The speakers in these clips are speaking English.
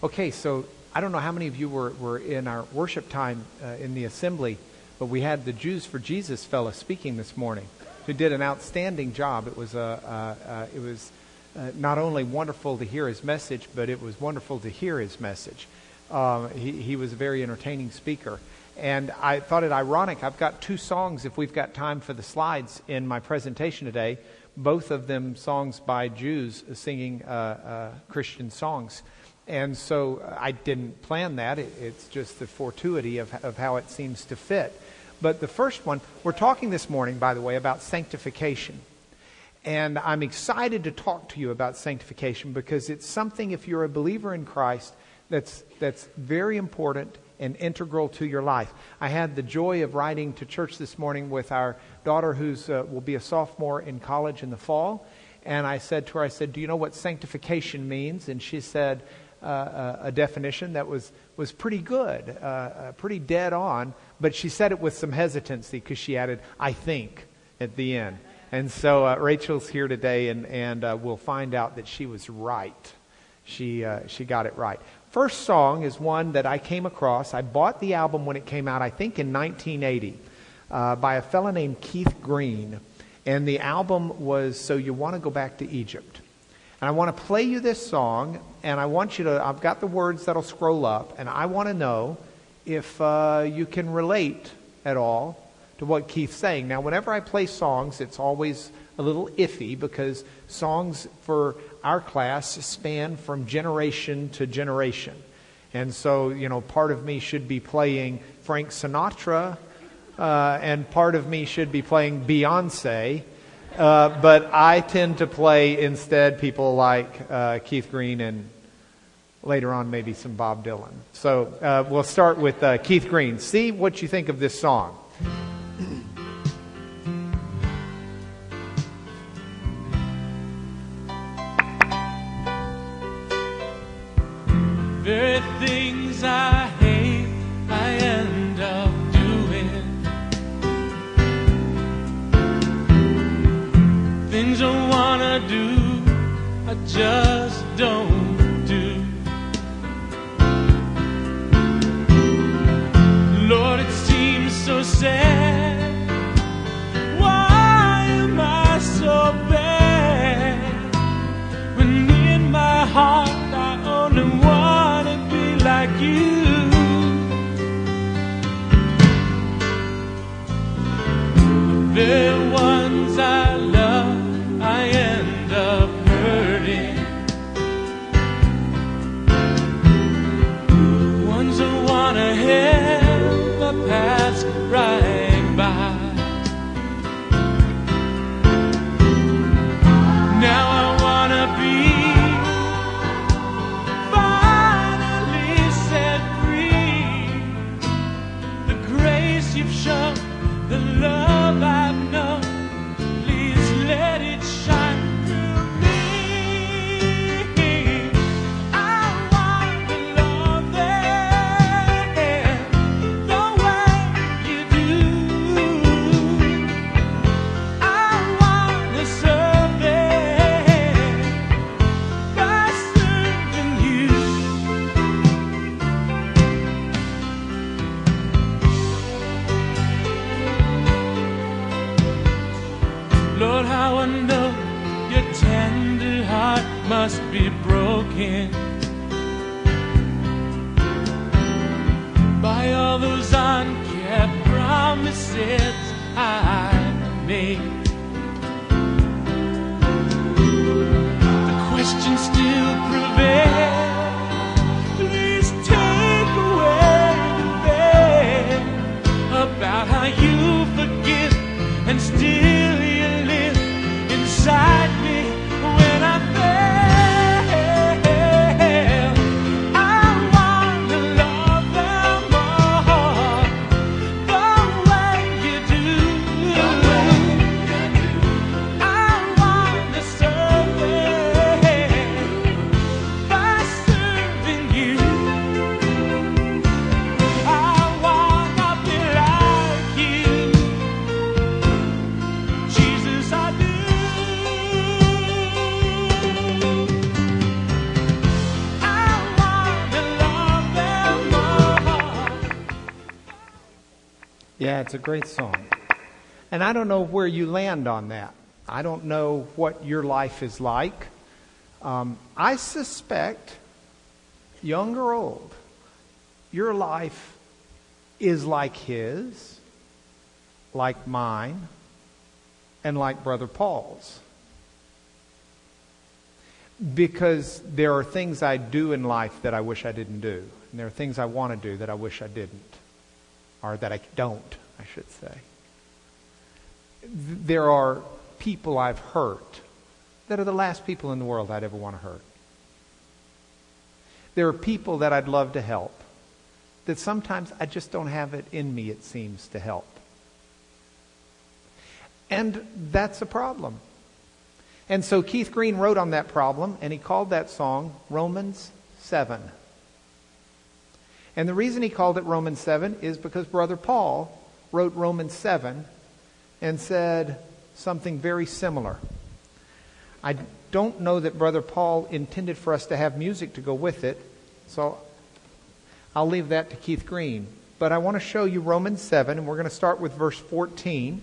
Okay, so I don't know how many of you were, were in our worship time uh, in the assembly, but we had the Jews for Jesus fellow speaking this morning, who did an outstanding job. It was, uh, uh, uh it was uh, not only wonderful to hear his message, but it was wonderful to hear his message. Um, he, he was a very entertaining speaker. And I thought it ironic. I've got two songs, if we've got time for the slides, in my presentation today, both of them songs by Jews singing uh, Christian songs. And so uh, I didn't plan that. It, it's just the fortuity of, of how it seems to fit. But the first one, we're talking this morning, by the way, about sanctification. And I'm excited to talk to you about sanctification because it's something, if you're a believer in Christ, that's, that's very important and integral to your life. I had the joy of riding to church this morning with our daughter, who uh, will be a sophomore in college in the fall. And I said to her, I said, Do you know what sanctification means? And she said, uh, a definition that was, was pretty good, uh, uh, pretty dead on, but she said it with some hesitancy because she added, I think, at the end. And so uh, Rachel's here today, and, and uh, we'll find out that she was right. She, uh, she got it right. First song is one that I came across. I bought the album when it came out, I think in 1980, by a fellow named Keith Green. And the album was So You Want to Go Back to Egypt. And I want to play you this song, and I want you to, I've got the words that'll scroll up, and I want to know if uh, you can relate at all to what Keith's saying. Now, whenever I play songs, it's always a little iffy because songs for our class span from generation to generation. And so, you know, part of me should be playing Frank Sinatra, uh, and part of me should be playing Beyonce. Uh, but I tend to play instead people like uh, Keith Green and later on maybe some Bob Dylan. So uh, we'll start with uh, Keith Green. See what you think of this song. Yeah, it's a great song. And I don't know where you land on that. I don't know what your life is like. Um, I suspect, young or old, your life is like his, like mine, and like Brother Paul's. Because there are things I do in life that I wish I didn't do. And there are things I want to do that I wish I didn't. Or that I don't, I should say. There are people I've hurt that are the last people in the world I'd ever want to hurt. There are people that I'd love to help that sometimes I just don't have it in me, it seems, to help. And that's a problem. And so Keith Green wrote on that problem, and he called that song Romans 7. And the reason he called it Romans 7 is because Brother Paul wrote Romans 7 and said something very similar. I don't know that Brother Paul intended for us to have music to go with it, so I'll leave that to Keith Green. But I want to show you Romans 7, and we're going to start with verse 14.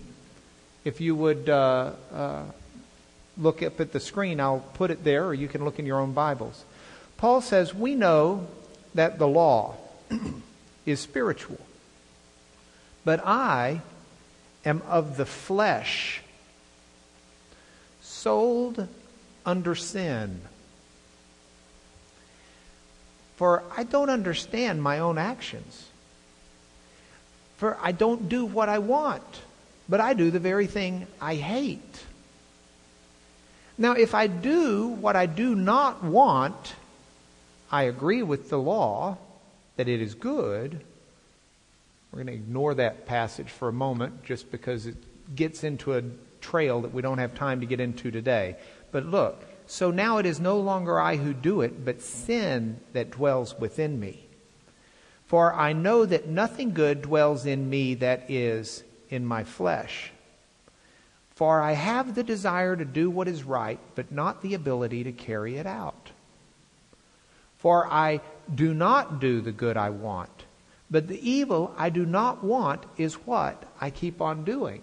If you would uh, uh, look up at the screen, I'll put it there, or you can look in your own Bibles. Paul says, We know that the law is spiritual, but I am of the flesh, sold under sin. For I don't understand my own actions. For I don't do what I want, but I do the very thing I hate. Now, if I do what I do not want, I agree with the law that it is good. We're going to ignore that passage for a moment just because it gets into a trail that we don't have time to get into today. But look, so now it is no longer I who do it, but sin that dwells within me. For I know that nothing good dwells in me that is in my flesh. For I have the desire to do what is right, but not the ability to carry it out. For I do not do the good I want, but the evil I do not want is what I keep on doing.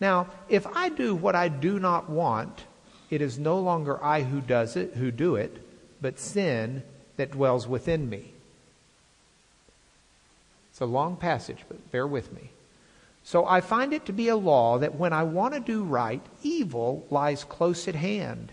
Now, if I do what I do not want, it is no longer I who does it, who do it, but sin that dwells within me. It's a long passage, but bear with me. So I find it to be a law that when I want to do right, evil lies close at hand.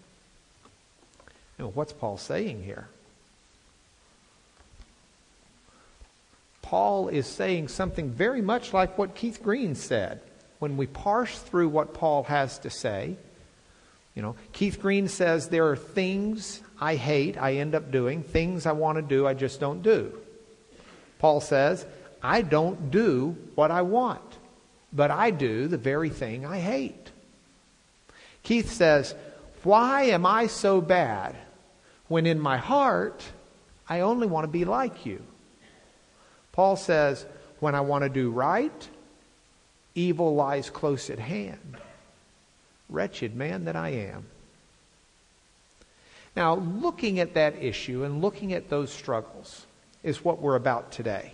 You know, what's Paul saying here? Paul is saying something very much like what Keith Green said. When we parse through what Paul has to say, you know, Keith Green says there are things I hate, I end up doing, things I want to do, I just don't do. Paul says, I don't do what I want, but I do the very thing I hate. Keith says, Why am I so bad? When in my heart, I only want to be like you. Paul says, when I want to do right, evil lies close at hand. Wretched man that I am. Now, looking at that issue and looking at those struggles is what we're about today.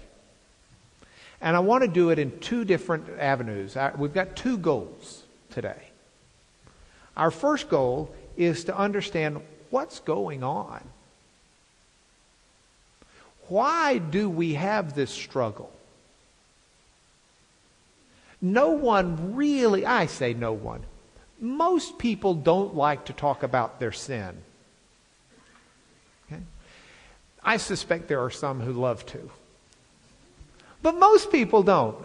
And I want to do it in two different avenues. We've got two goals today. Our first goal is to understand what's going on? Why do we have this struggle? No one really, I say no one, most people don't like to talk about their sin. Okay? I suspect there are some who love to. But most people don't.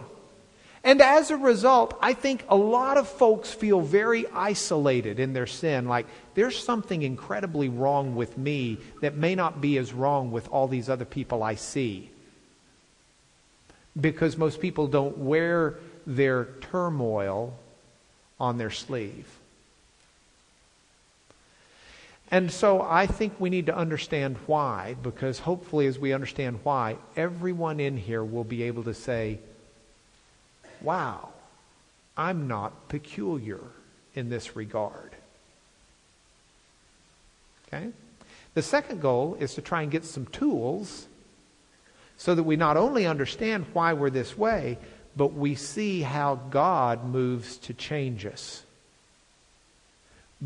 And as a result, I think a lot of folks feel very isolated in their sin, like there's something incredibly wrong with me that may not be as wrong with all these other people I see. because most people don't wear their turmoil on their sleeve. And so I think we need to understand why, because hopefully, as we understand why, everyone in here will be able to say, wow, I'm not peculiar in this regard. Okay? The second goal is to try and get some tools so that we not only understand why we're this way, but we see how God moves to change us.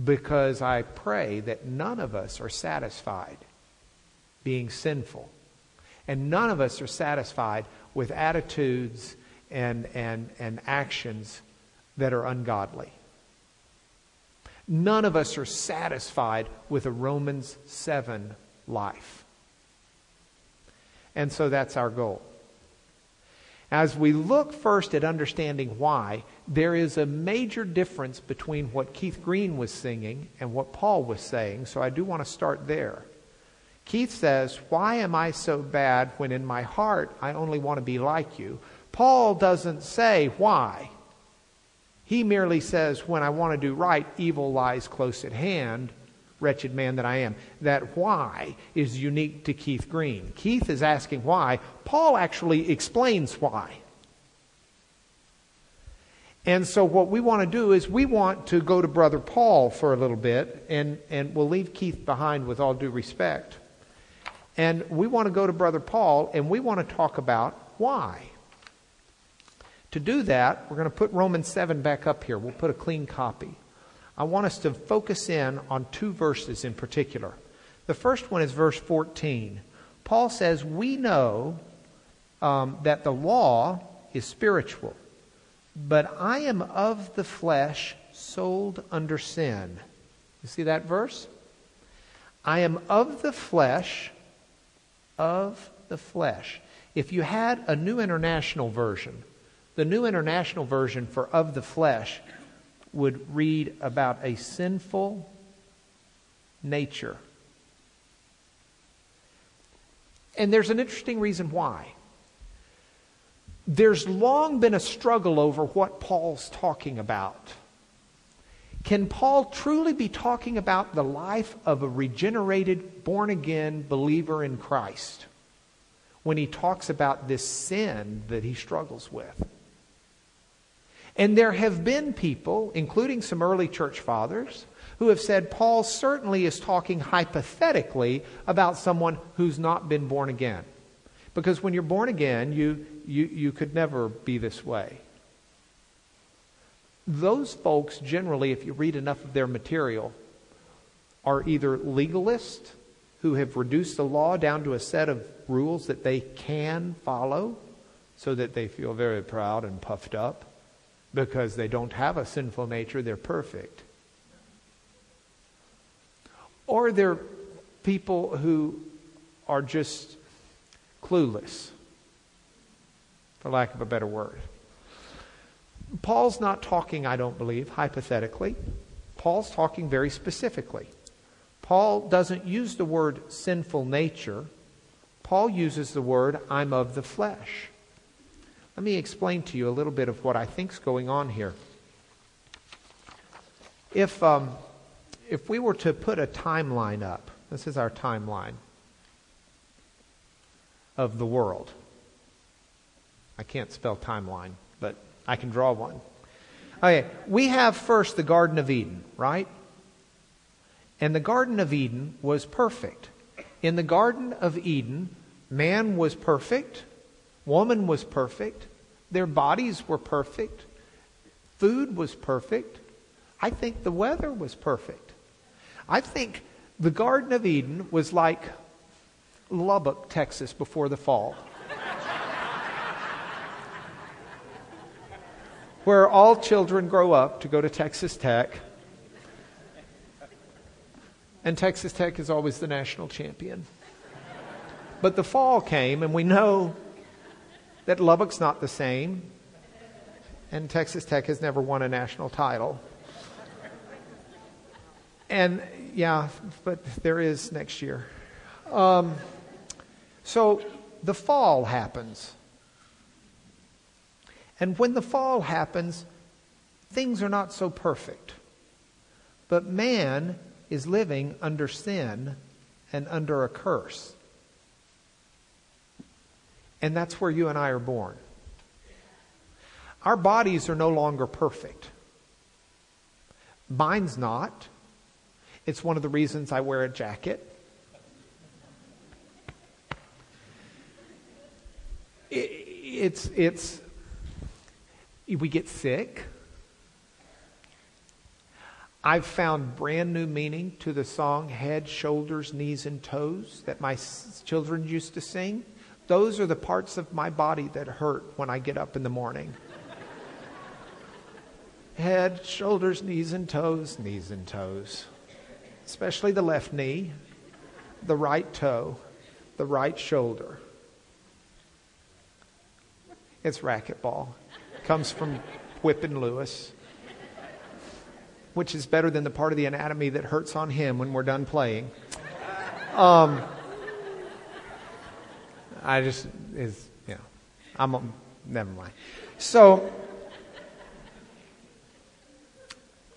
Because I pray that none of us are satisfied being sinful. And none of us are satisfied with attitudes and, and, and actions that are ungodly. None of us are satisfied with a Romans 7 life. And so that's our goal. As we look first at understanding why, there is a major difference between what Keith Green was singing and what Paul was saying, so I do want to start there. Keith says, Why am I so bad when in my heart I only want to be like you? Paul doesn't say why. He merely says, When I want to do right, evil lies close at hand, wretched man that I am. That why is unique to Keith Green. Keith is asking why. Paul actually explains why. And so, what we want to do is we want to go to Brother Paul for a little bit, and, and we'll leave Keith behind with all due respect. And we want to go to Brother Paul, and we want to talk about why. To do that, we're going to put Romans 7 back up here. We'll put a clean copy. I want us to focus in on two verses in particular. The first one is verse 14. Paul says, We know um, that the law is spiritual, but I am of the flesh, sold under sin. You see that verse? I am of the flesh, of the flesh. If you had a New International Version, the New International Version for of the flesh would read about a sinful nature. And there's an interesting reason why. There's long been a struggle over what Paul's talking about. Can Paul truly be talking about the life of a regenerated, born again believer in Christ when he talks about this sin that he struggles with? And there have been people, including some early church fathers, who have said Paul certainly is talking hypothetically about someone who's not been born again. Because when you're born again, you, you, you could never be this way. Those folks, generally, if you read enough of their material, are either legalists who have reduced the law down to a set of rules that they can follow so that they feel very proud and puffed up because they don't have a sinful nature, they're perfect. Or they're people who are just clueless, for lack of a better word. Paul's not talking, I don't believe, hypothetically. Paul's talking very specifically. Paul doesn't use the word sinful nature. Paul uses the word I'm of the flesh. Let me explain to you a little bit of what I think is going on here. If, um, if we were to put a timeline up, this is our timeline of the world. I can't spell timeline, but I can draw one. Okay, we have first the Garden of Eden, right? And the Garden of Eden was perfect. In the Garden of Eden, man was perfect, Woman was perfect. Their bodies were perfect. Food was perfect. I think the weather was perfect. I think the Garden of Eden was like Lubbock, Texas before the fall. where all children grow up to go to Texas Tech. And Texas Tech is always the national champion. But the fall came, and we know that Lubbock's not the same, and Texas Tech has never won a national title. And yeah, but there is next year. Um, so the fall happens. And when the fall happens, things are not so perfect. But man is living under sin and under a curse. And that's where you and I are born. Our bodies are no longer perfect. Mine's not. It's one of the reasons I wear a jacket. It's, it's, we get sick. I've found brand new meaning to the song Head, Shoulders, Knees, and Toes that my children used to sing. Those are the parts of my body that hurt when I get up in the morning. Head, shoulders, knees, and toes, knees and toes. Especially the left knee, the right toe, the right shoulder. It's racquetball. Comes from whipping Lewis, which is better than the part of the anatomy that hurts on him when we're done playing. Um, I just is you know, I'm a, never mind. So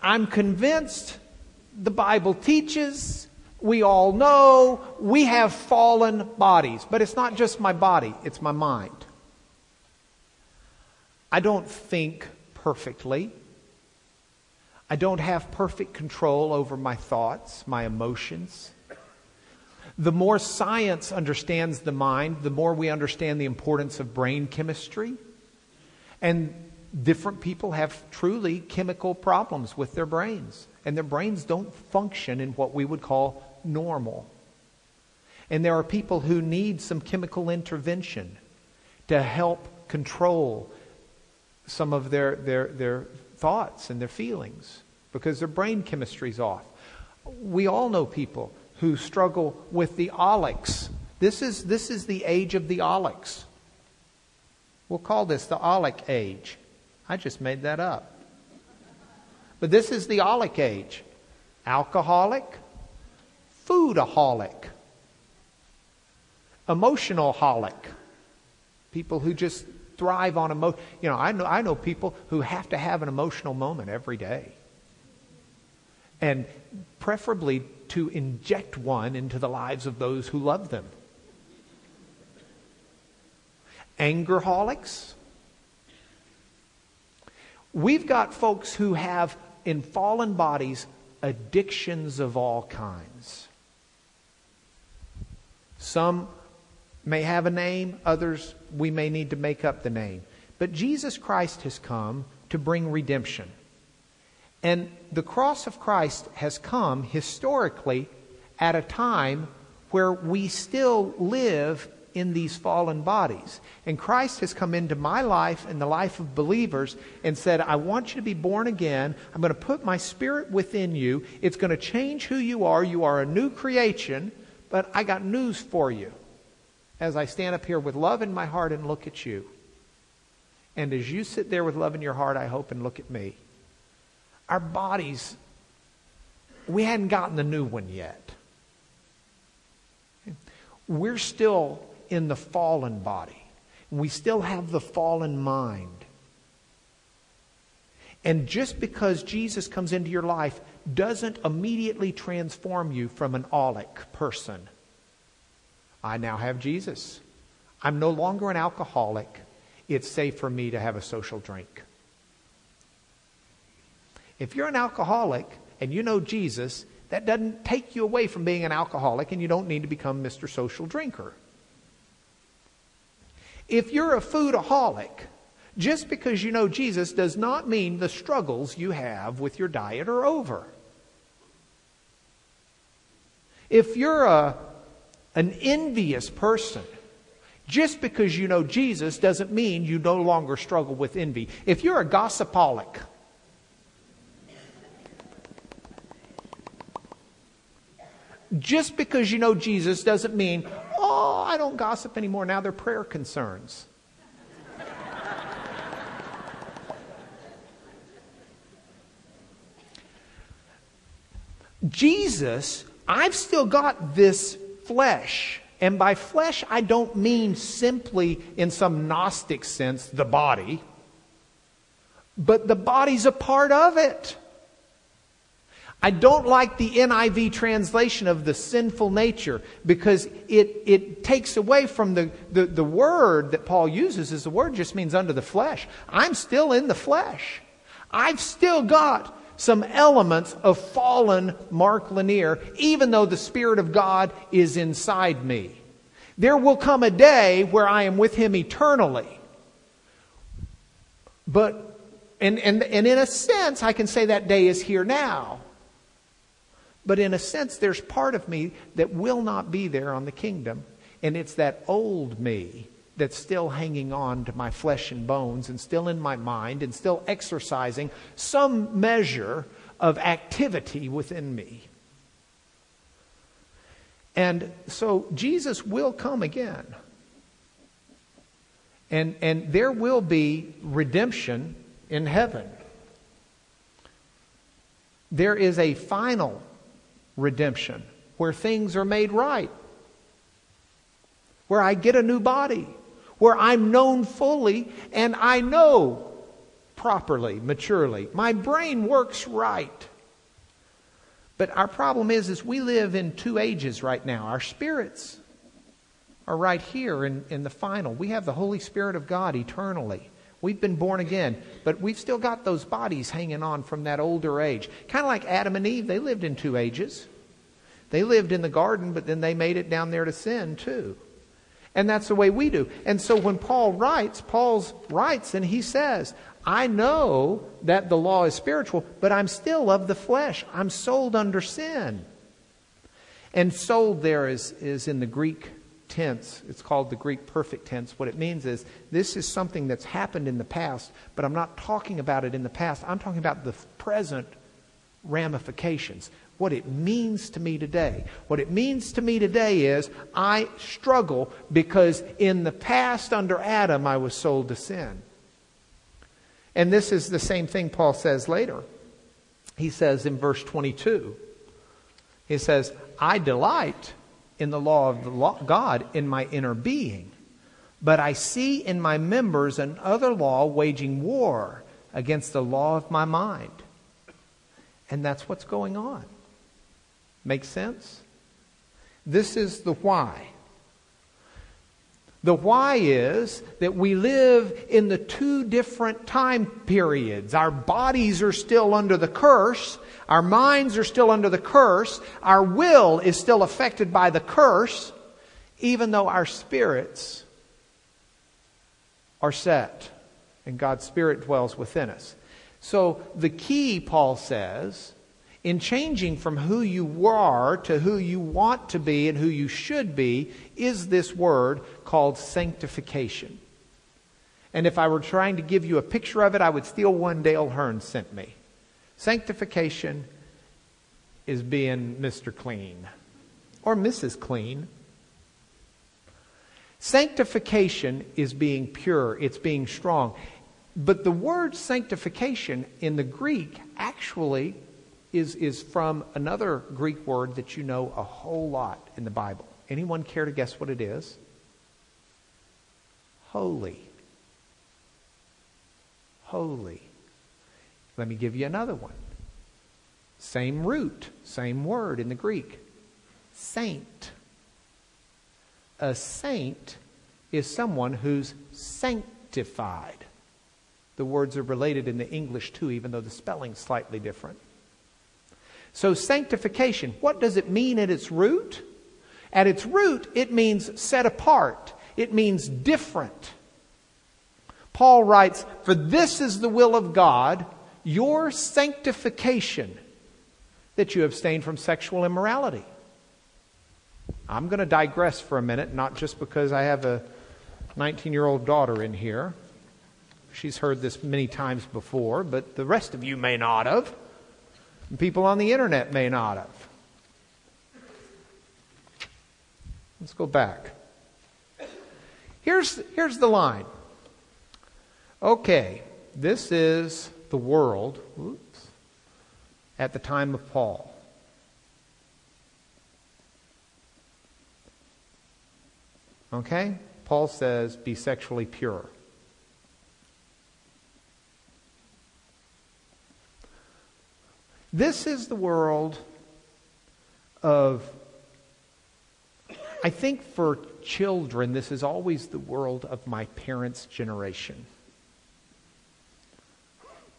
I'm convinced the Bible teaches, we all know, we have fallen bodies. But it's not just my body, it's my mind. I don't think perfectly. I don't have perfect control over my thoughts, my emotions. The more science understands the mind, the more we understand the importance of brain chemistry. And different people have truly chemical problems with their brains, and their brains don't function in what we would call normal. And there are people who need some chemical intervention to help control some of their, their, their thoughts and their feelings because their brain chemistry is off. We all know people who struggle with the olics. This is, this is the age of the olics. We'll call this the olic age. I just made that up. But this is the olic age. Alcoholic, foodaholic, emotional holic. People who just thrive on emotion. You know, I know, I know people who have to have an emotional moment every day. And preferably to inject one into the lives of those who love them. Angerholics. We've got folks who have, in fallen bodies, addictions of all kinds. Some may have a name, others we may need to make up the name. But Jesus Christ has come to bring redemption. And the cross of Christ has come historically at a time where we still live in these fallen bodies. And Christ has come into my life and the life of believers and said, I want you to be born again. I'm going to put my spirit within you. It's going to change who you are. You are a new creation, but I got news for you as I stand up here with love in my heart and look at you. And as you sit there with love in your heart, I hope, and look at me. Our bodies, we hadn't gotten the new one yet. We're still in the fallen body. We still have the fallen mind. And just because Jesus comes into your life doesn't immediately transform you from an aulic person I now have Jesus. I'm no longer an alcoholic. It's safe for me to have a social drink. If you're an alcoholic and you know Jesus, that doesn't take you away from being an alcoholic and you don't need to become Mr. Social Drinker. If you're a foodaholic, just because you know Jesus does not mean the struggles you have with your diet are over. If you're a an envious person. Just because you know Jesus doesn't mean you no longer struggle with envy. If you're a gossipaholic, just because you know Jesus doesn't mean, oh, I don't gossip anymore. Now they're prayer concerns. Jesus, I've still got this flesh. And by flesh, I don't mean simply in some Gnostic sense the body. but the body's a part of it. I don't like the NIV translation of the sinful nature because it, it takes away from the, the, the word that Paul uses as the word just means under the flesh. I'm still in the flesh. I've still got some elements of fallen Mark Lanier, even though the Spirit of God is inside me. There will come a day where I am with Him eternally. But, and, and, and in a sense, I can say that day is here now. But in a sense, there's part of me that will not be there on the kingdom. And it's that old me that's still hanging on to my flesh and bones and still in my mind and still exercising some measure of activity within me. And so Jesus will come again. And, and there will be redemption in heaven. There is a final redemption where things are made right, where I get a new body, where I'm known fully and I know properly, maturely. My brain works right. But our problem is, is we live in two ages right now. Our spirits are right here in, in the final. We have the Holy Spirit of God eternally. We've been born again, but we've still got those bodies hanging on from that older age. Kind of like Adam and Eve, they lived in two ages. They lived in the garden, but then they made it down there to sin too. And that's the way we do. And so when Paul writes, Paul's writes and he says, I know that the law is spiritual, but I'm still of the flesh. I'm sold under sin. And sold there is, is in the Greek tense. It's called the Greek perfect tense. What it means is this is something that's happened in the past, but I'm not talking about it in the past. I'm talking about the present ramifications what it means to me today. What it means to me today is I struggle because in the past under Adam I was sold to sin. And this is the same thing Paul says later. He says in verse 22, he says, I delight in the law of the law, God in my inner being, but I see in my members another law waging war against the law of my mind. And that's what's going on. Make sense? This is the why. The why is that we live in the two different time periods. Our bodies are still under the curse. Our minds are still under the curse. Our will is still affected by the curse, even though our spirits are set and God's Spirit dwells within us. So the key, Paul says, in changing from who you are to who you want to be and who you should be is this word called sanctification. And if I were trying to give you a picture of it, I would steal one Dale Hearn sent me. Sanctification is being Mr. Clean or Mrs. Clean. Sanctification is being pure, it's being strong. But the word sanctification in the Greek actually is, is from another Greek word that you know a whole lot in the Bible. Anyone care to guess what it is? Holy. Holy. Let me give you another one. Same root, same word in the Greek. Saint. A saint is someone who's sanctified. The words are related in the English too, even though the spelling's slightly different. So, sanctification, what does it mean at its root? At its root, it means set apart, it means different. Paul writes, For this is the will of God, your sanctification, that you abstain from sexual immorality. I'm going to digress for a minute, not just because I have a 19 year old daughter in here. She's heard this many times before, but the rest of you may not have. And people on the internet may not have. Let's go back. Here's, here's the line. Okay, this is the world oops, at the time of Paul. Okay? Paul says, be sexually pure. This is the world of, I think for children, this is always the world of my parents' generation.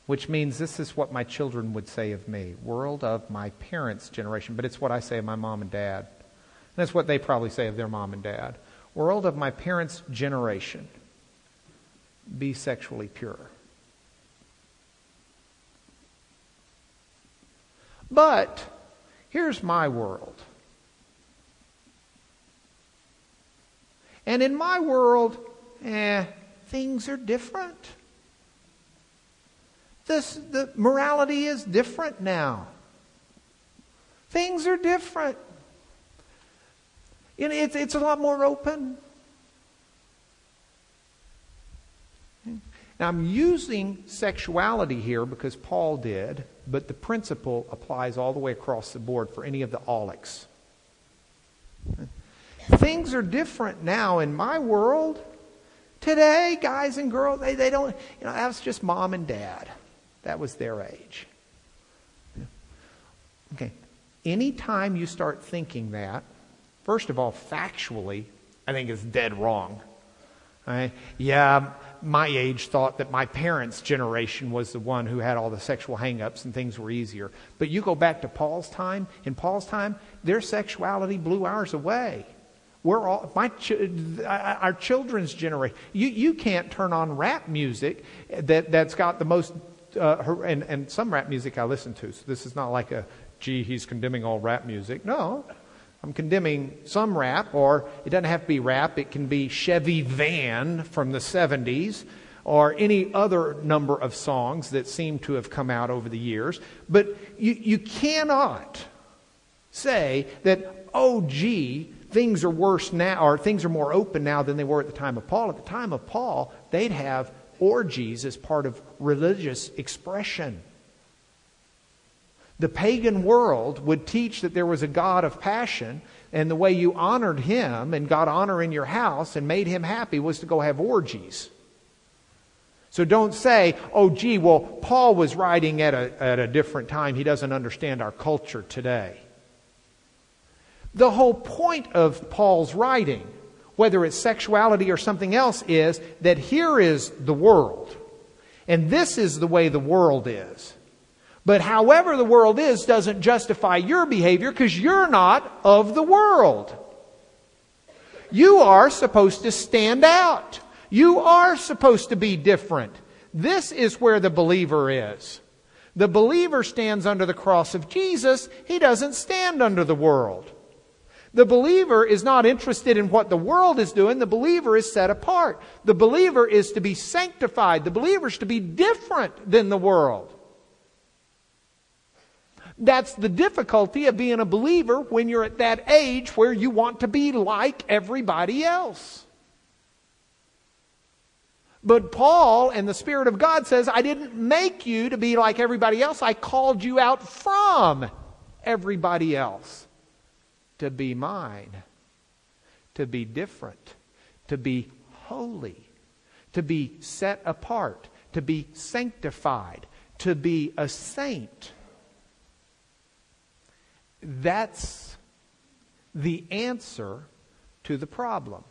Which means this is what my children would say of me world of my parents' generation. But it's what I say of my mom and dad. And that's what they probably say of their mom and dad. World of my parents' generation. Be sexually pure. But here's my world. And in my world, eh, things are different. This, the morality is different now. Things are different. You know, it's, it's a lot more open. Now, I'm using sexuality here because Paul did, but the principle applies all the way across the board for any of the aulics. Things are different now in my world. Today, guys and girls, they, they don't, you know, that was just mom and dad. That was their age. Okay. Anytime you start thinking that, first of all, factually, I think it's dead wrong. Right? Yeah, my age thought that my parents' generation was the one who had all the sexual hangups and things were easier. But you go back to Paul's time, in Paul's time, their sexuality blew ours away. We're all, my, our children's generation. You, you can't turn on rap music that, that's got the most, uh, and, and some rap music I listen to. So this is not like a, gee, he's condemning all rap music. No, I'm condemning some rap, or it doesn't have to be rap, it can be Chevy Van from the 70s, or any other number of songs that seem to have come out over the years. But you, you cannot say that, oh, gee, things are worse now, or things are more open now than they were at the time of Paul. At the time of Paul, they'd have orgies as part of religious expression. The pagan world would teach that there was a God of passion, and the way you honored him and got honor in your house and made him happy was to go have orgies. So don't say, oh, gee, well, Paul was writing at a, at a different time. He doesn't understand our culture today. The whole point of Paul's writing, whether it's sexuality or something else, is that here is the world. And this is the way the world is. But however the world is doesn't justify your behavior because you're not of the world. You are supposed to stand out. You are supposed to be different. This is where the believer is. The believer stands under the cross of Jesus. He doesn't stand under the world. The believer is not interested in what the world is doing. The believer is set apart. The believer is to be sanctified. The believer is to be different than the world. That's the difficulty of being a believer when you're at that age where you want to be like everybody else. But Paul and the Spirit of God says, I didn't make you to be like everybody else. I called you out from everybody else to be mine, to be different, to be holy, to be set apart, to be sanctified, to be a saint. That's the answer to the problem.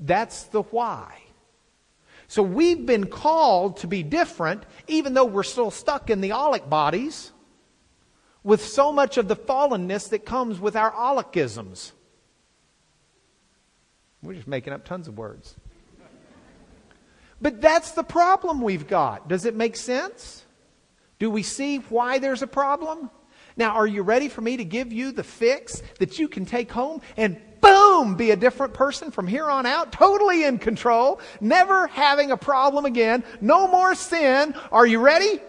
That's the why. So we've been called to be different, even though we're still stuck in the aulic bodies with so much of the fallenness that comes with our aulicisms. We're just making up tons of words. But that's the problem we've got. Does it make sense? Do we see why there's a problem? Now, are you ready for me to give you the fix that you can take home and boom, be a different person from here on out, totally in control, never having a problem again, no more sin? Are you ready?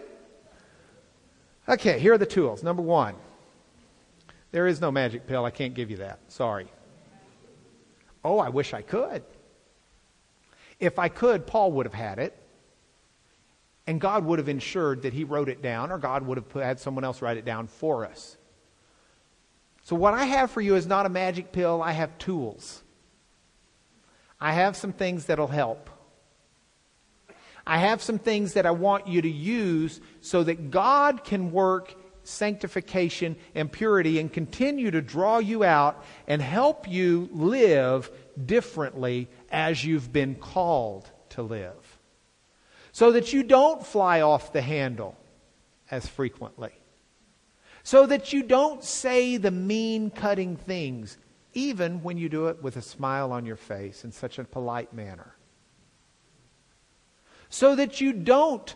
Okay, here are the tools. Number one, there is no magic pill. I can't give you that. Sorry. Oh, I wish I could. If I could, Paul would have had it. And God would have ensured that he wrote it down, or God would have had someone else write it down for us. So, what I have for you is not a magic pill, I have tools. I have some things that'll help. I have some things that I want you to use so that God can work sanctification and purity and continue to draw you out and help you live differently as you've been called to live. So that you don't fly off the handle as frequently. So that you don't say the mean cutting things, even when you do it with a smile on your face in such a polite manner. So that you don't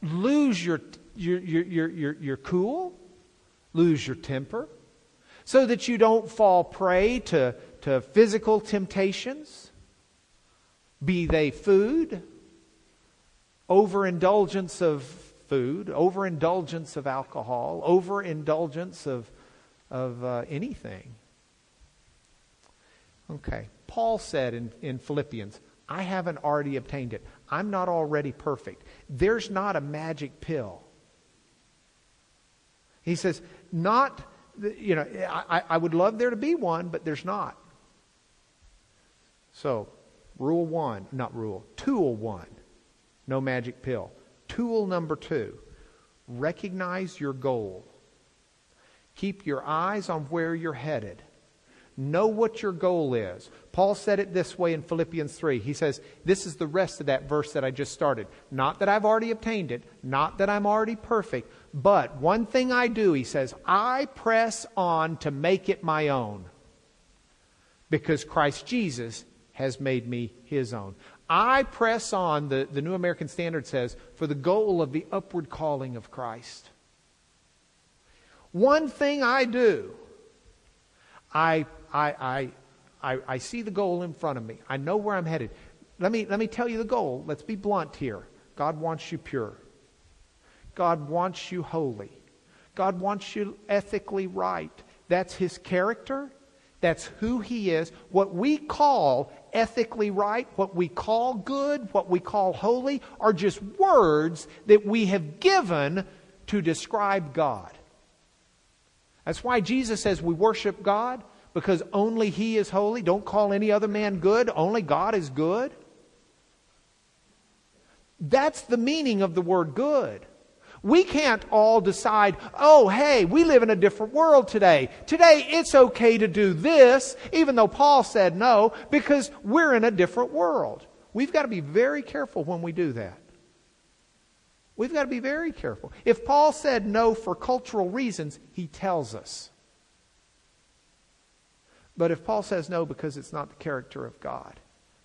lose your, your, your, your, your, cool, lose your temper, so that you don't fall prey to, to physical temptations, be they food, overindulgence of food, overindulgence of alcohol, overindulgence of, of uh, anything. Okay. Paul said in, in Philippians, I haven't already obtained it. I'm not already perfect. There's not a magic pill. He says, not, you know, I, I would love there to be one, but there's not. So, rule one, not rule, tool one, no magic pill. Tool number two, recognize your goal. Keep your eyes on where you're headed. Know what your goal is. Paul said it this way in Philippians 3. He says, This is the rest of that verse that I just started. Not that I've already obtained it, not that I'm already perfect, but one thing I do, he says, I press on to make it my own because Christ Jesus has made me his own. I press on, the, the New American Standard says, for the goal of the upward calling of Christ. One thing I do, I I, I, I, see the goal in front of me. I know where I'm headed. Let me, let me tell you the goal. Let's be blunt here. God wants you pure. God wants you holy. God wants you ethically right. That's his character. That's who he is. What we call ethically right, what we call good, what we call holy, are just words that we have given to describe God. That's why Jesus says we worship God because only He is holy. Don't call any other man good. Only God is good. That's the meaning of the word good. We can't all decide, oh, hey, we live in a different world today. Today it's okay to do this, even though Paul said no, because we're in a different world. We've got to be very careful when we do that. We've got to be very careful. If Paul said no for cultural reasons, he tells us. But if Paul says no because it's not the character of God,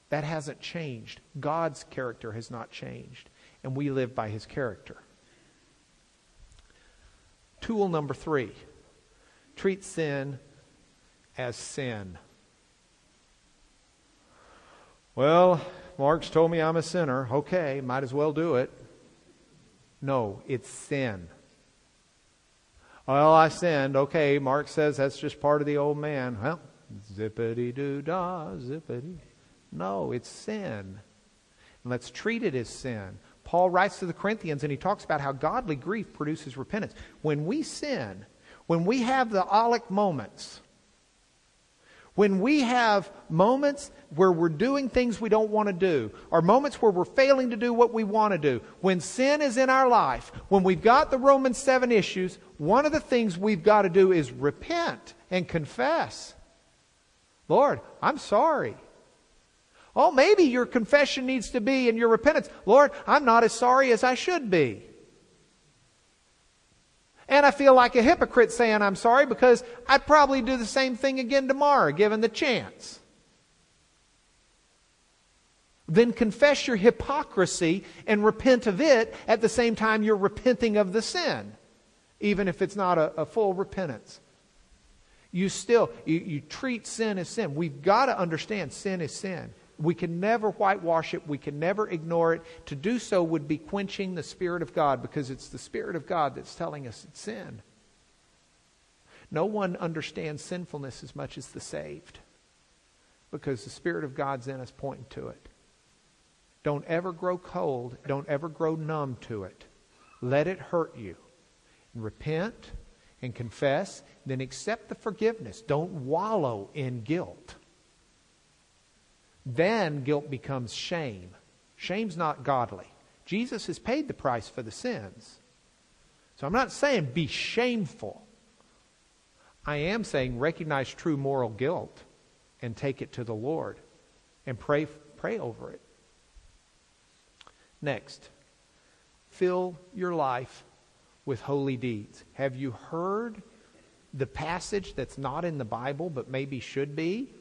that hasn't changed. God's character has not changed, and we live by his character. Tool number three treat sin as sin. Well, Mark's told me I'm a sinner. Okay, might as well do it. No, it's sin. Well, I sinned. Okay, Mark says that's just part of the old man. Well, Zippity doo dah, zippity. No, it's sin. And let's treat it as sin. Paul writes to the Corinthians and he talks about how godly grief produces repentance. When we sin, when we have the Alec moments, when we have moments where we're doing things we don't want to do, or moments where we're failing to do what we want to do, when sin is in our life, when we've got the Romans 7 issues, one of the things we've got to do is repent and confess. Lord, I'm sorry. Oh, maybe your confession needs to be in your repentance. Lord, I'm not as sorry as I should be. And I feel like a hypocrite saying I'm sorry because I'd probably do the same thing again tomorrow, given the chance. Then confess your hypocrisy and repent of it at the same time you're repenting of the sin, even if it's not a, a full repentance. You still, you, you treat sin as sin. We've got to understand sin is sin. We can never whitewash it. We can never ignore it. To do so would be quenching the Spirit of God because it's the Spirit of God that's telling us it's sin. No one understands sinfulness as much as the saved because the Spirit of God's in us pointing to it. Don't ever grow cold. Don't ever grow numb to it. Let it hurt you. And repent and confess, then accept the forgiveness. Don't wallow in guilt. Then guilt becomes shame. Shame's not godly. Jesus has paid the price for the sins. So I'm not saying be shameful. I am saying recognize true moral guilt and take it to the Lord and pray, pray over it. Next, fill your life with holy deeds. Have you heard the passage that's not in the Bible but maybe should be?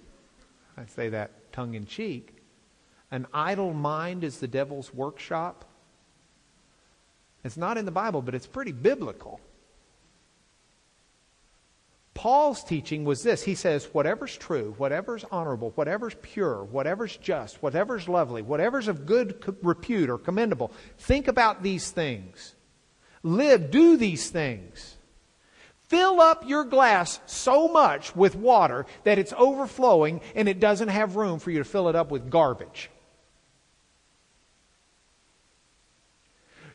I say that tongue in cheek. An idle mind is the devil's workshop. It's not in the Bible, but it's pretty biblical. Paul's teaching was this. He says, whatever's true, whatever's honorable, whatever's pure, whatever's just, whatever's lovely, whatever's of good repute or commendable, think about these things. Live, do these things. Fill up your glass so much with water that it's overflowing and it doesn't have room for you to fill it up with garbage.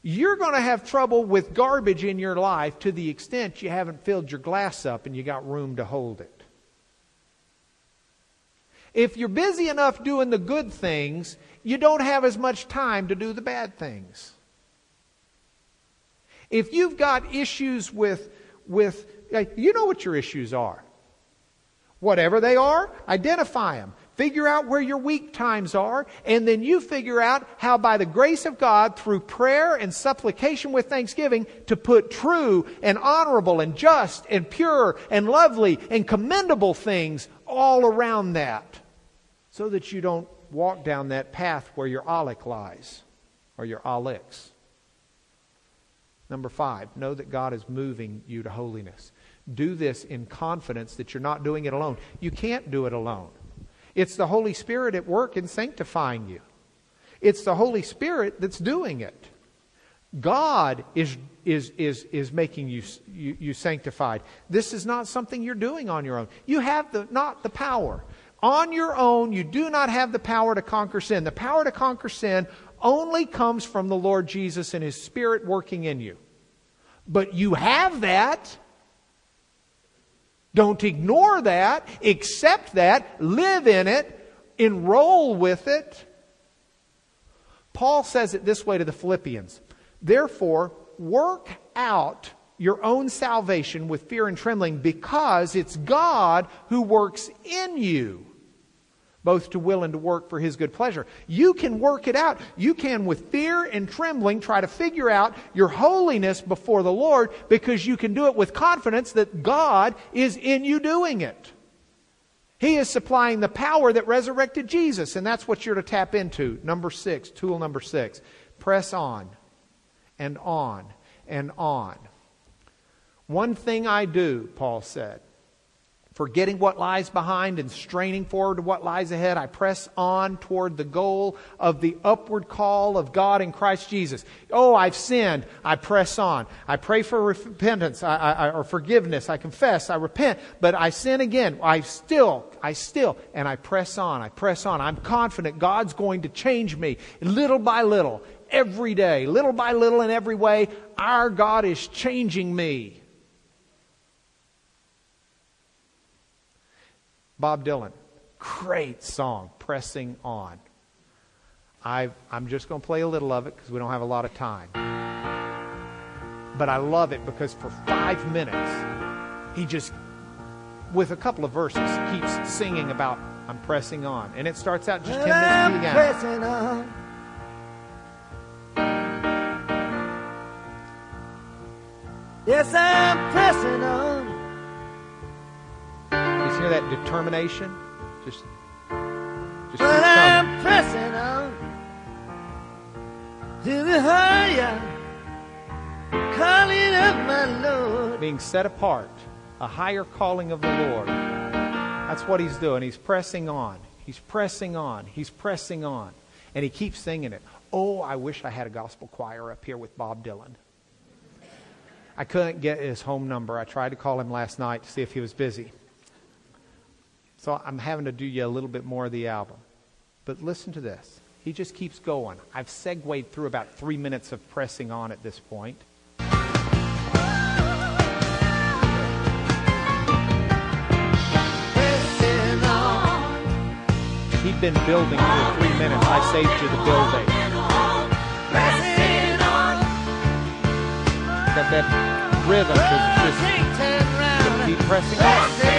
You're going to have trouble with garbage in your life to the extent you haven't filled your glass up and you got room to hold it. If you're busy enough doing the good things, you don't have as much time to do the bad things. If you've got issues with, with you know what your issues are. Whatever they are, identify them. Figure out where your weak times are, and then you figure out how, by the grace of God, through prayer and supplication with thanksgiving, to put true and honorable and just and pure and lovely and commendable things all around that so that you don't walk down that path where your Alec lies or your Alex. Number five, know that God is moving you to holiness. Do this in confidence that you're not doing it alone. You can't do it alone. It's the Holy Spirit at work in sanctifying you. It's the Holy Spirit that's doing it. God is, is, is, is making you, you, you sanctified. This is not something you're doing on your own. You have the, not the power. On your own, you do not have the power to conquer sin. The power to conquer sin only comes from the Lord Jesus and His Spirit working in you. But you have that don't ignore that. Accept that. Live in it. Enroll with it. Paul says it this way to the Philippians Therefore, work out your own salvation with fear and trembling because it's God who works in you both to will and to work for his good pleasure. You can work it out. You can, with fear and trembling, try to figure out your holiness before the Lord because you can do it with confidence that God is in you doing it. He is supplying the power that resurrected Jesus, and that's what you're to tap into. Number six, tool number six. Press on and on and on. One thing I do, Paul said, Forgetting what lies behind and straining forward to what lies ahead, I press on toward the goal of the upward call of God in Christ Jesus. Oh, I've sinned. I press on. I pray for repentance I, I, or forgiveness. I confess. I repent. But I sin again. I still, I still, and I press on. I press on. I'm confident God's going to change me little by little, every day, little by little in every way. Our God is changing me. Bob Dylan, great song, Pressing On. i am just going to play a little of it because we don't have a lot of time. But I love it because for five minutes, he just, with a couple of verses, keeps singing about I'm pressing on. And it starts out just 10 minutes I'm pressing on. Yes, I'm pressing on hear that determination? Just, just but I'm pressing on to the higher, calling of my Lord. Being set apart, a higher calling of the Lord. That's what he's doing. He's pressing on. He's pressing on. He's pressing on. And he keeps singing it. Oh, I wish I had a gospel choir up here with Bob Dylan. I couldn't get his home number. I tried to call him last night to see if he was busy. So I'm having to do you a little bit more of the album. But listen to this. He just keeps going. I've segued through about three minutes of pressing on at this point. He'd been building for three minutes. I saved you the building. That, that rhythm to just keep pressing on.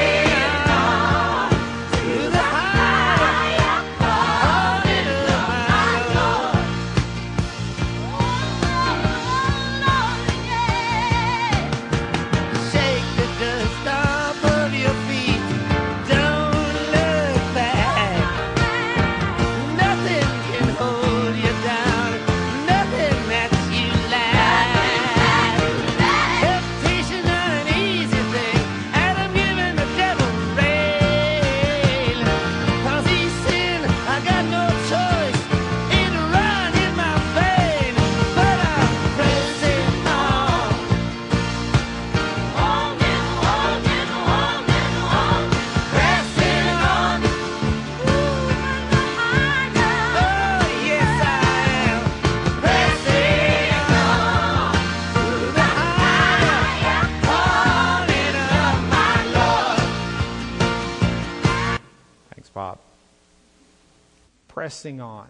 Pressing on.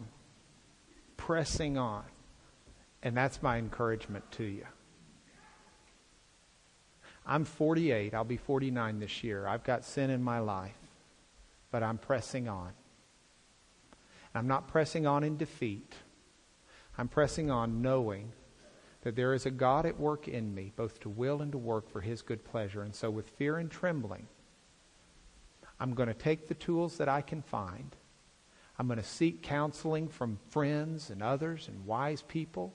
Pressing on. And that's my encouragement to you. I'm 48. I'll be 49 this year. I've got sin in my life, but I'm pressing on. I'm not pressing on in defeat. I'm pressing on knowing that there is a God at work in me, both to will and to work for his good pleasure. And so, with fear and trembling, I'm going to take the tools that I can find. I'm going to seek counseling from friends and others and wise people.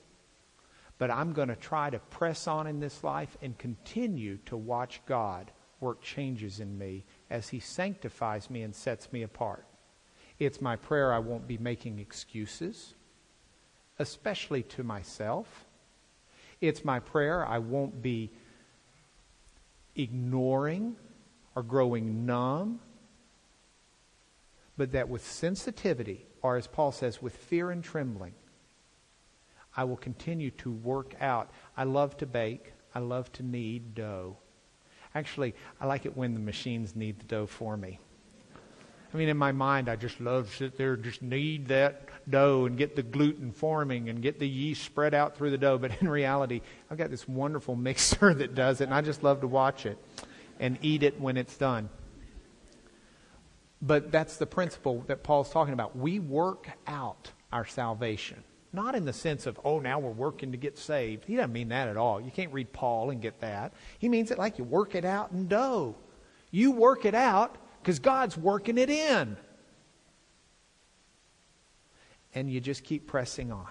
But I'm going to try to press on in this life and continue to watch God work changes in me as He sanctifies me and sets me apart. It's my prayer I won't be making excuses, especially to myself. It's my prayer I won't be ignoring or growing numb, but that with sensitivity, or as Paul says, with fear and trembling, I will continue to work out. I love to bake. I love to knead dough. Actually, I like it when the machines knead the dough for me. I mean, in my mind, I just love to sit there, just knead that dough and get the gluten forming and get the yeast spread out through the dough. But in reality, I've got this wonderful mixer that does it, and I just love to watch it and eat it when it's done. But that's the principle that Paul's talking about. We work out our salvation. Not in the sense of, oh, now we're working to get saved. He doesn't mean that at all. You can't read Paul and get that. He means it like you work it out in dough. You work it out because God's working it in. And you just keep pressing on.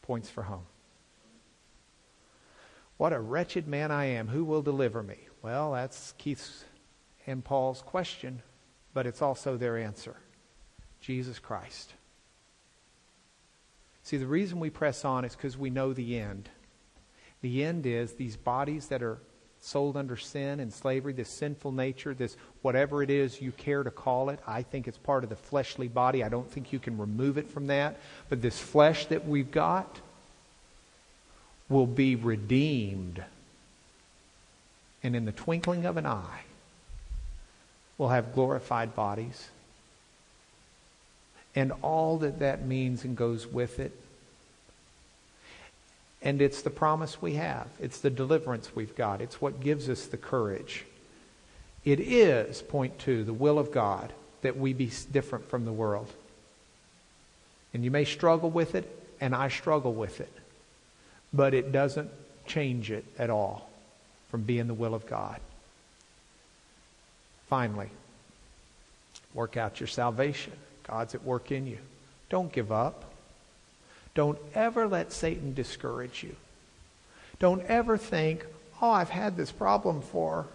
Points for home. What a wretched man I am. Who will deliver me? Well, that's Keith's and Paul's question, but it's also their answer Jesus Christ. See, the reason we press on is because we know the end. The end is these bodies that are sold under sin and slavery, this sinful nature, this whatever it is you care to call it. I think it's part of the fleshly body. I don't think you can remove it from that. But this flesh that we've got will be redeemed. And in the twinkling of an eye, we'll have glorified bodies. And all that that means and goes with it. And it's the promise we have. It's the deliverance we've got. It's what gives us the courage. It is, point two, the will of God that we be different from the world. And you may struggle with it, and I struggle with it. But it doesn't change it at all from being the will of God. Finally, work out your salvation. God's at work in you. Don't give up. Don't ever let Satan discourage you. Don't ever think, oh, I've had this problem for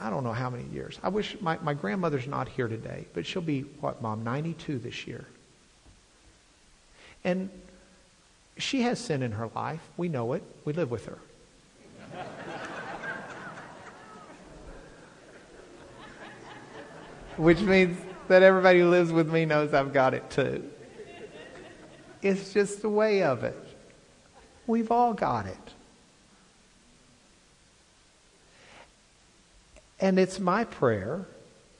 I don't know how many years. I wish my, my grandmother's not here today, but she'll be, what, Mom, 92 this year. And she has sin in her life. We know it. We live with her. Which means that everybody who lives with me knows I've got it too. It's just the way of it. We've all got it. And it's my prayer,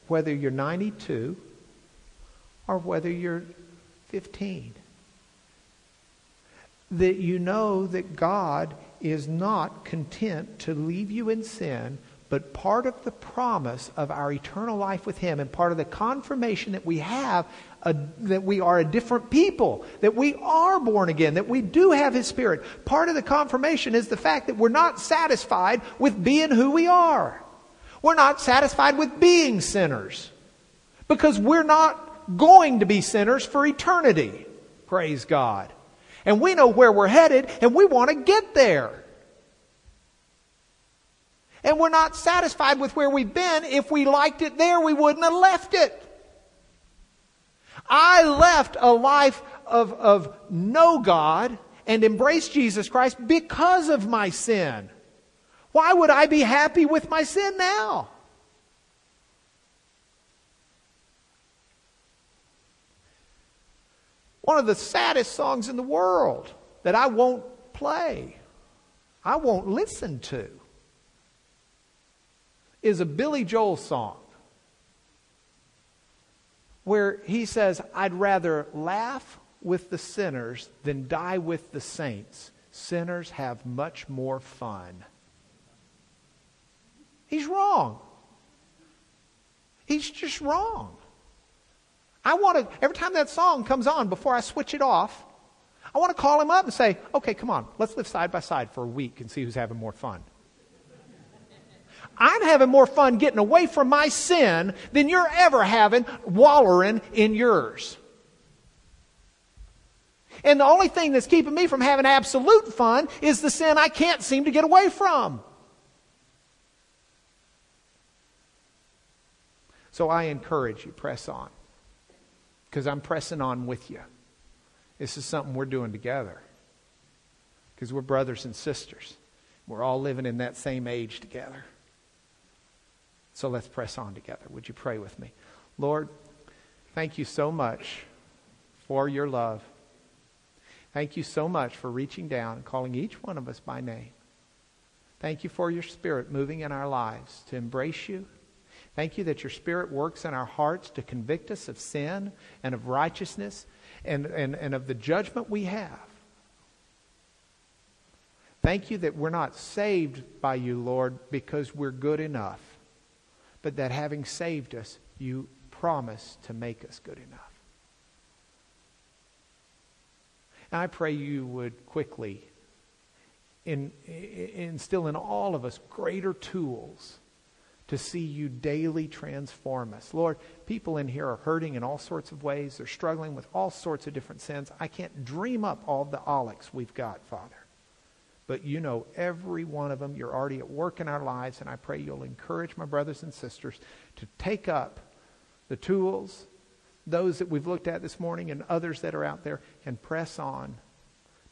whether you're 92 or whether you're 15, that you know that God is not content to leave you in sin, but part of the promise of our eternal life with Him and part of the confirmation that we have a, that we are a different people, that we are born again, that we do have His Spirit. Part of the confirmation is the fact that we're not satisfied with being who we are. We're not satisfied with being sinners because we're not going to be sinners for eternity. Praise God. And we know where we're headed and we want to get there. And we're not satisfied with where we've been. If we liked it there, we wouldn't have left it. I left a life of, of no God and embraced Jesus Christ because of my sin. Why would I be happy with my sin now? One of the saddest songs in the world that I won't play, I won't listen to, is a Billy Joel song where he says, I'd rather laugh with the sinners than die with the saints. Sinners have much more fun. He's wrong. He's just wrong. I want to, every time that song comes on, before I switch it off, I want to call him up and say, okay, come on, let's live side by side for a week and see who's having more fun. I'm having more fun getting away from my sin than you're ever having wallowing in yours. And the only thing that's keeping me from having absolute fun is the sin I can't seem to get away from. So I encourage you, press on. Because I'm pressing on with you. This is something we're doing together. Because we're brothers and sisters. We're all living in that same age together. So let's press on together. Would you pray with me? Lord, thank you so much for your love. Thank you so much for reaching down and calling each one of us by name. Thank you for your spirit moving in our lives to embrace you. Thank you that your spirit works in our hearts to convict us of sin and of righteousness and, and, and of the judgment we have. Thank you that we're not saved by you, Lord, because we're good enough but that having saved us, you promise to make us good enough. And I pray you would quickly in, instill in all of us greater tools to see you daily transform us. Lord, people in here are hurting in all sorts of ways. They're struggling with all sorts of different sins. I can't dream up all the olics we've got, Father but you know every one of them. You're already at work in our lives, and I pray you'll encourage my brothers and sisters to take up the tools, those that we've looked at this morning and others that are out there, and press on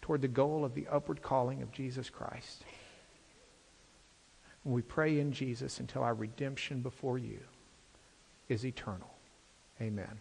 toward the goal of the upward calling of Jesus Christ. And we pray in Jesus until our redemption before you is eternal. Amen.